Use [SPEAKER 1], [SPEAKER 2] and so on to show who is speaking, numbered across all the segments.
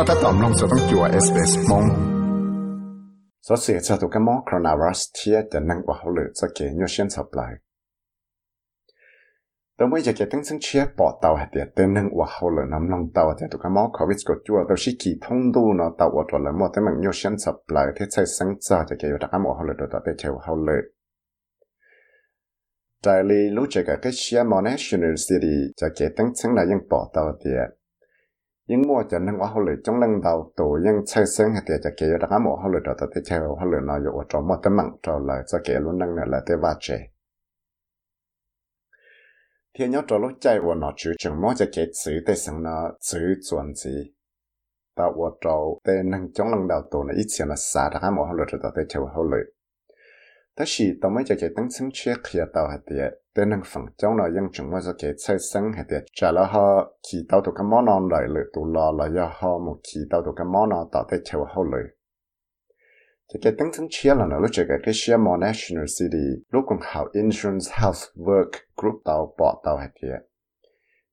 [SPEAKER 1] 覺得當弄就當做 SBS 夢。所寫出到嘅麼 coronavirus 貼就能話好了，就
[SPEAKER 2] 嘅要先出來。到每日嘅登升車駁到係啲，但能話好了，能弄到係到嘅麼 covid 個主要都是其通道呢，到我做了麼，但能要先出來，啲再生造就嘅要大家麼好了，到到啲就好了。在你錄這個嘅車麼 National City 就嘅登升嚟應駁到啲。因我就能我后来中能到多因产生下点就给大家莫后来找到的车后来那有我找莫的忙找来再给路能来的挖掘。天要找路在我那处，怎么就给吃的上那吃转子？到我找的能中能到多呢，以前那啥大家莫后来找到的车后来。กับเชียมอ national city จะเกี่ยวตั้งซึ่งไหนยังปอดเตาเดีย nhưng mua cho nên họ lựa trong lần đầu tổ nhưng chơi sinh hay cho kể đã mua họ lựa đó tới chơi họ lựa nó dụ cho một tấm mạng cho lại cho kể luôn năng là tới va chế thì nhớ cho lúc chạy vào nó chữ chừng mua cho kể chữ tới sang nó chữ chuẩn gì tạo vào cho tới năng trong lần đầu tổ nó ít tiền là xa đã mua họ lựa đó tới chơi họ lựa 但是到尾就嘅等清楚佢到系啲，对能放将来应仲我就嘅菜生系啲，就啦呵，佢到到咁么样来了，到啦啦又呵冇佢到到咁么样到底潮好嚟。就嘅等清楚啦，嗱，就嘅嘅些么 national city，如果好 insurance health work group 到报到系啲。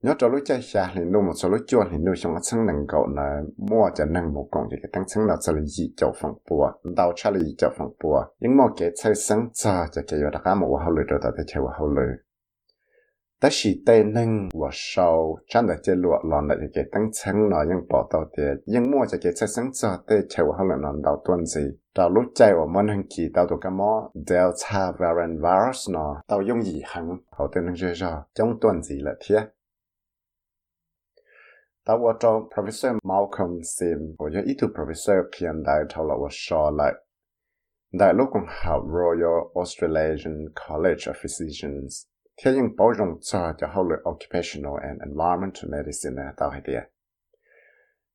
[SPEAKER 2] nhớ cho lúc chơi xa thì nu một số lúc chua thì nu xong nó chân năng cậu là mua cho nâng một con thì cái tăng chân là cho là gì cho phòng bùa. Đào cho là gì cho phòng bùa. Nhưng mà cái chơi sáng cho cho cái yêu đặc á một hậu lửa rồi ta chơi hậu lửa ta chỉ tên nâng và sau chân là chơi lụa lòn lại cái tăng chân nó nhưng bỏ tàu tiền nhưng mua cho cái chơi sáng cho tê chơi hậu lửa nó đào tuần gì. Đào lúc chơi ở món hàng kỳ đào được cái món delta variant virus nó. Đào dùng gì hẳn? Hậu tên nâng chơi cho trong tuần gì là thiệt แต่ว่าจอ professor Malcolm Sim 我觉得一度 professor 偏带头了我说来，在陆公好 Royal Australian College of Physicians，天应保重做就好了 occupational and environmental medicine 呢，到系啲。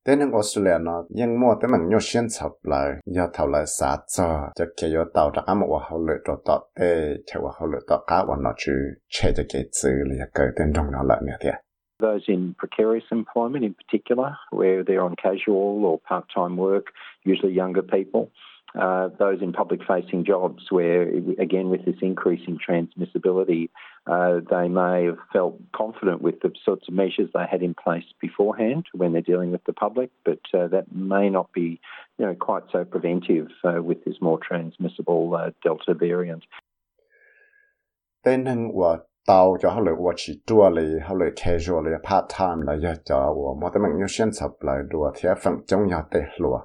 [SPEAKER 2] แต่นึงออสเตรเลียเนาะยังมัวแต่มันยอเชียนชับเลยยอเท่าไรสาจอจ
[SPEAKER 3] those in precarious employment in particular, where they're on casual or part time work, usually younger people. Uh, those in public facing jobs, where again, with this increase in transmissibility, uh, they may have felt confident with the sorts of measures they had in place beforehand when they're dealing with the public, but uh, that may not be you know, quite so preventive uh, with this more transmissible uh, Delta variant.
[SPEAKER 2] Then what? tao cho họ lời qua chỉ tua lì, họ lời casual lì, part time là giờ cho của mà tới mình nhiều xuyên sập lại đùa thì phần trong nhà tệ luôn.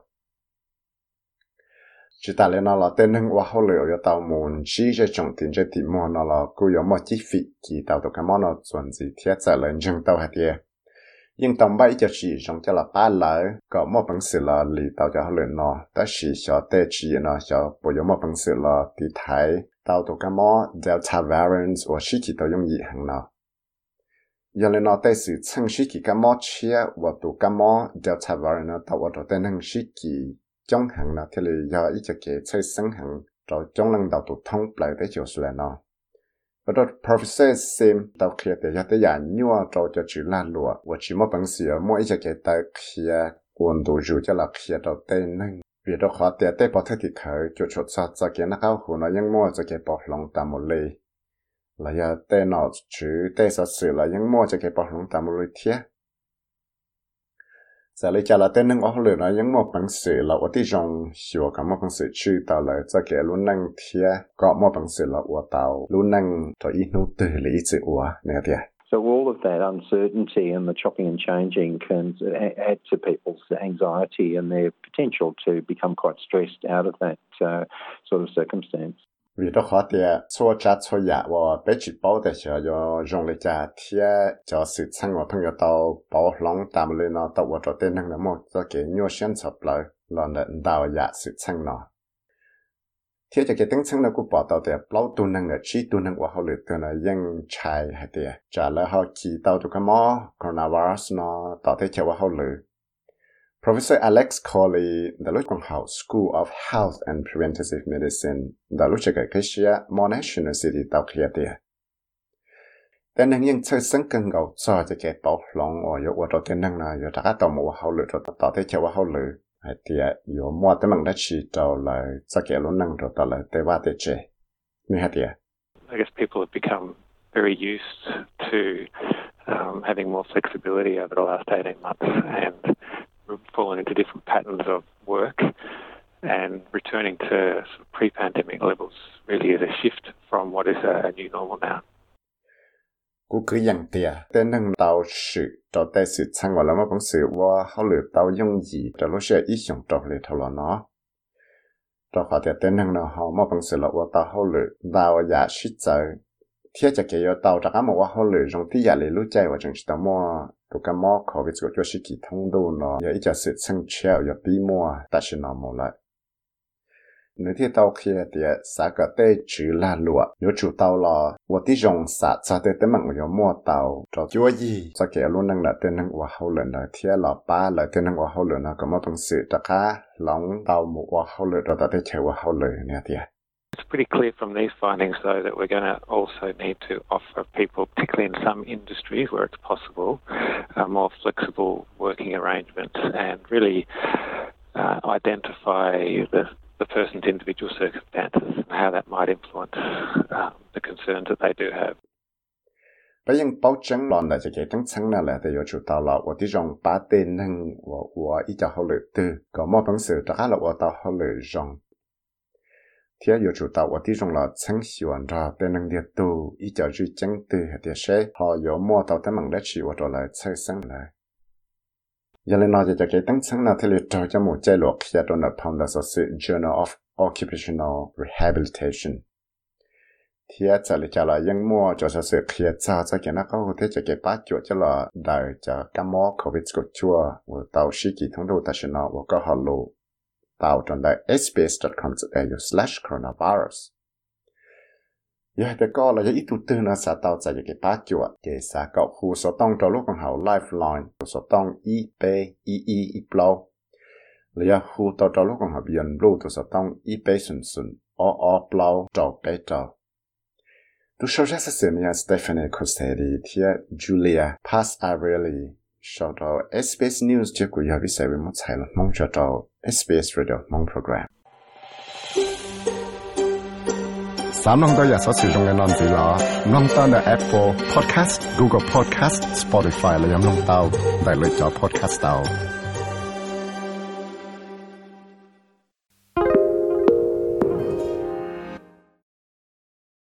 [SPEAKER 2] chỉ ta lên nó là tên nâng qua họ lời cho tao muốn chỉ cho trọng tiền cho tiền mua, nó là cứ có một chi phí thì tao được cái món nó chuẩn gì thì sẽ lên chừng tao hết nhưng tổng bay cho chỉ trong cho là ba lỡ, có một bằng sự là lì tao cho luyện nó ta chỉ cho tê chỉ nó cho bộ yếu một bằng sự là thì thấy tao tụ cái mó delta variants và chỉ chỉ tao dùng gì hàng nào giờ lên nó tê sự chân chỉ chỉ cái mó chia và tụ cái mó delta variants tao vào tên hàng chỉ chỉ trong hàng nào thì là do ít cho cái chơi sinh hàng rồi trong lần đầu tụ thông lại tới chiều sự là nó và đó, professor xem tàu kia để cho tới nhà nhua trâu cho chữ lan lụa. Và chỉ một bằng sửa mỗi giờ cái tàu kia quân đủ dù cho là kia đầu tên nâng. Vì đó, khó tiền tế bỏ thức thì khởi cho chốt sát cho cái nó cao hủ nó ยัง mua cho cái bỏ lòng tạm một lì là giờ tên nó chữ tên sát sự là ยัง mua cho cái bỏ lòng tạm một lì thiệt giờ lấy trả là tên nâng ở lửa nó những một bằng sự là ở tí trong hiểu cả một bằng sự chữ tạo lại cho cái luôn năng thiết có một bằng sự là ở luôn năng cho ít nụ từ lý chữ ở nè
[SPEAKER 3] So all of that uncertainty and the chopping and changing can add to people's anxiety and their potential to become quite stressed out of that uh, sort of circumstance
[SPEAKER 2] vì đó khó thì số cha số ya và bé chỉ bảo để cho cho dùng lấy cha thì cho sự sang của朋友到bảo lòng tạm lên nó tàu vào cho tên năng là một cho cái nhiều sản xuất lại là đào ya sự sang nó thế cho cái tính sang nó cũng bảo tàu để bảo tu năng là chỉ tu năng của họ lựa tên là dân trai hay thế trả lời họ chỉ tàu tụ cái mỏ coronavirus nó tàu thế cho họ lựa Professor Alex Corley the Lutkong House School of Health and Preventive Medicine, the Luchaka Kishia Monational City tàu kia thế tên năng những chơi sinh cần gạo cho cho cái bảo lòng ở yếu ở tên năng là yếu đã tàu một hậu lựa Tao tàu thế cho hậu lựa thì yo mua tới bằng đất chỉ tàu là sa kẻ luôn năng rồi tàu là tế ba tế chế như hạt
[SPEAKER 4] I guess people have become very used to um, having more flexibility over the last 18 months and fallen into different patterns of work, and returning to pre-pandemic levels really is a shift from what is a, new normal now
[SPEAKER 2] cú cứ dặn cái cái khó cho sự kỳ thông đồ nó giờ ít sự sang treo giờ bí mua ta sẽ nó một lại nếu thì tàu kia thì xã cái tê chữ là lụa nếu chủ tàu là tôi tí dùng xã cho tê tê mạng mua tàu cho chúa gì cho kẻ luôn năng là tên năng của hậu lần là thiết là ba là tên năng của hậu lần là có một sự tất cả lòng tàu một của hậu rồi ta tê chơi của hậu lần
[SPEAKER 4] It's pretty clear from these findings, though, that we're going to also need to offer people, particularly in some industries where it's possible, uh, more flexible working arrangements and really uh, identify the the person's individual circumstances and how that might influence um, the concerns that they do have.
[SPEAKER 2] bây giờ bảo chứng lòn là cái tăng sáng là là thì có chủ tàu là 我的用把电能我我一家好了的，个么本事大家了我到好了 thì yêu chủ tàu ở tí trong là chẳng xí hoàn ra bên năng địa tu ý chở chữ chẳng tư hệ địa xe họ có mua tàu tới mạng đất chỉ và trở lại chơi sáng lại giờ lên nói cho cái tăng sáng là thế liệu trò cho một chế luật khi đó là phong là sở sự Journal of Occupational Rehabilitation. Thì ở chỗ này là những mua cho sở sự khi ở cho cái nó có thể cho cái bát chuột cho là đời cho cái mỏ covid của chua và tàu sĩ kỹ thông đồ ta sẽ nói và có họ lộ tàu trong đại sbs.com.au slash coronavirus giờ thì có là ít tụt tư nó sẽ tạo ra cái bát chuột cái sẽ có khu số tông cho lúc còn hậu lifeline số tông e b e e e blow là khu tàu cho lúc còn hậu biển blue số tông e b sùn sùn o o blow cho bé cho tu show ra sự nha Stephanie Costelli thì Julia Pass Ariely 收到 SBS News 这个要的社会木材了，梦收到 SBS Radio 梦 program。
[SPEAKER 1] 三龙岛亚索水中的男子啦，龙岛的 Apple Podcast、Google Podcast、Spotify 了，让龙岛带来找 Podcast 到。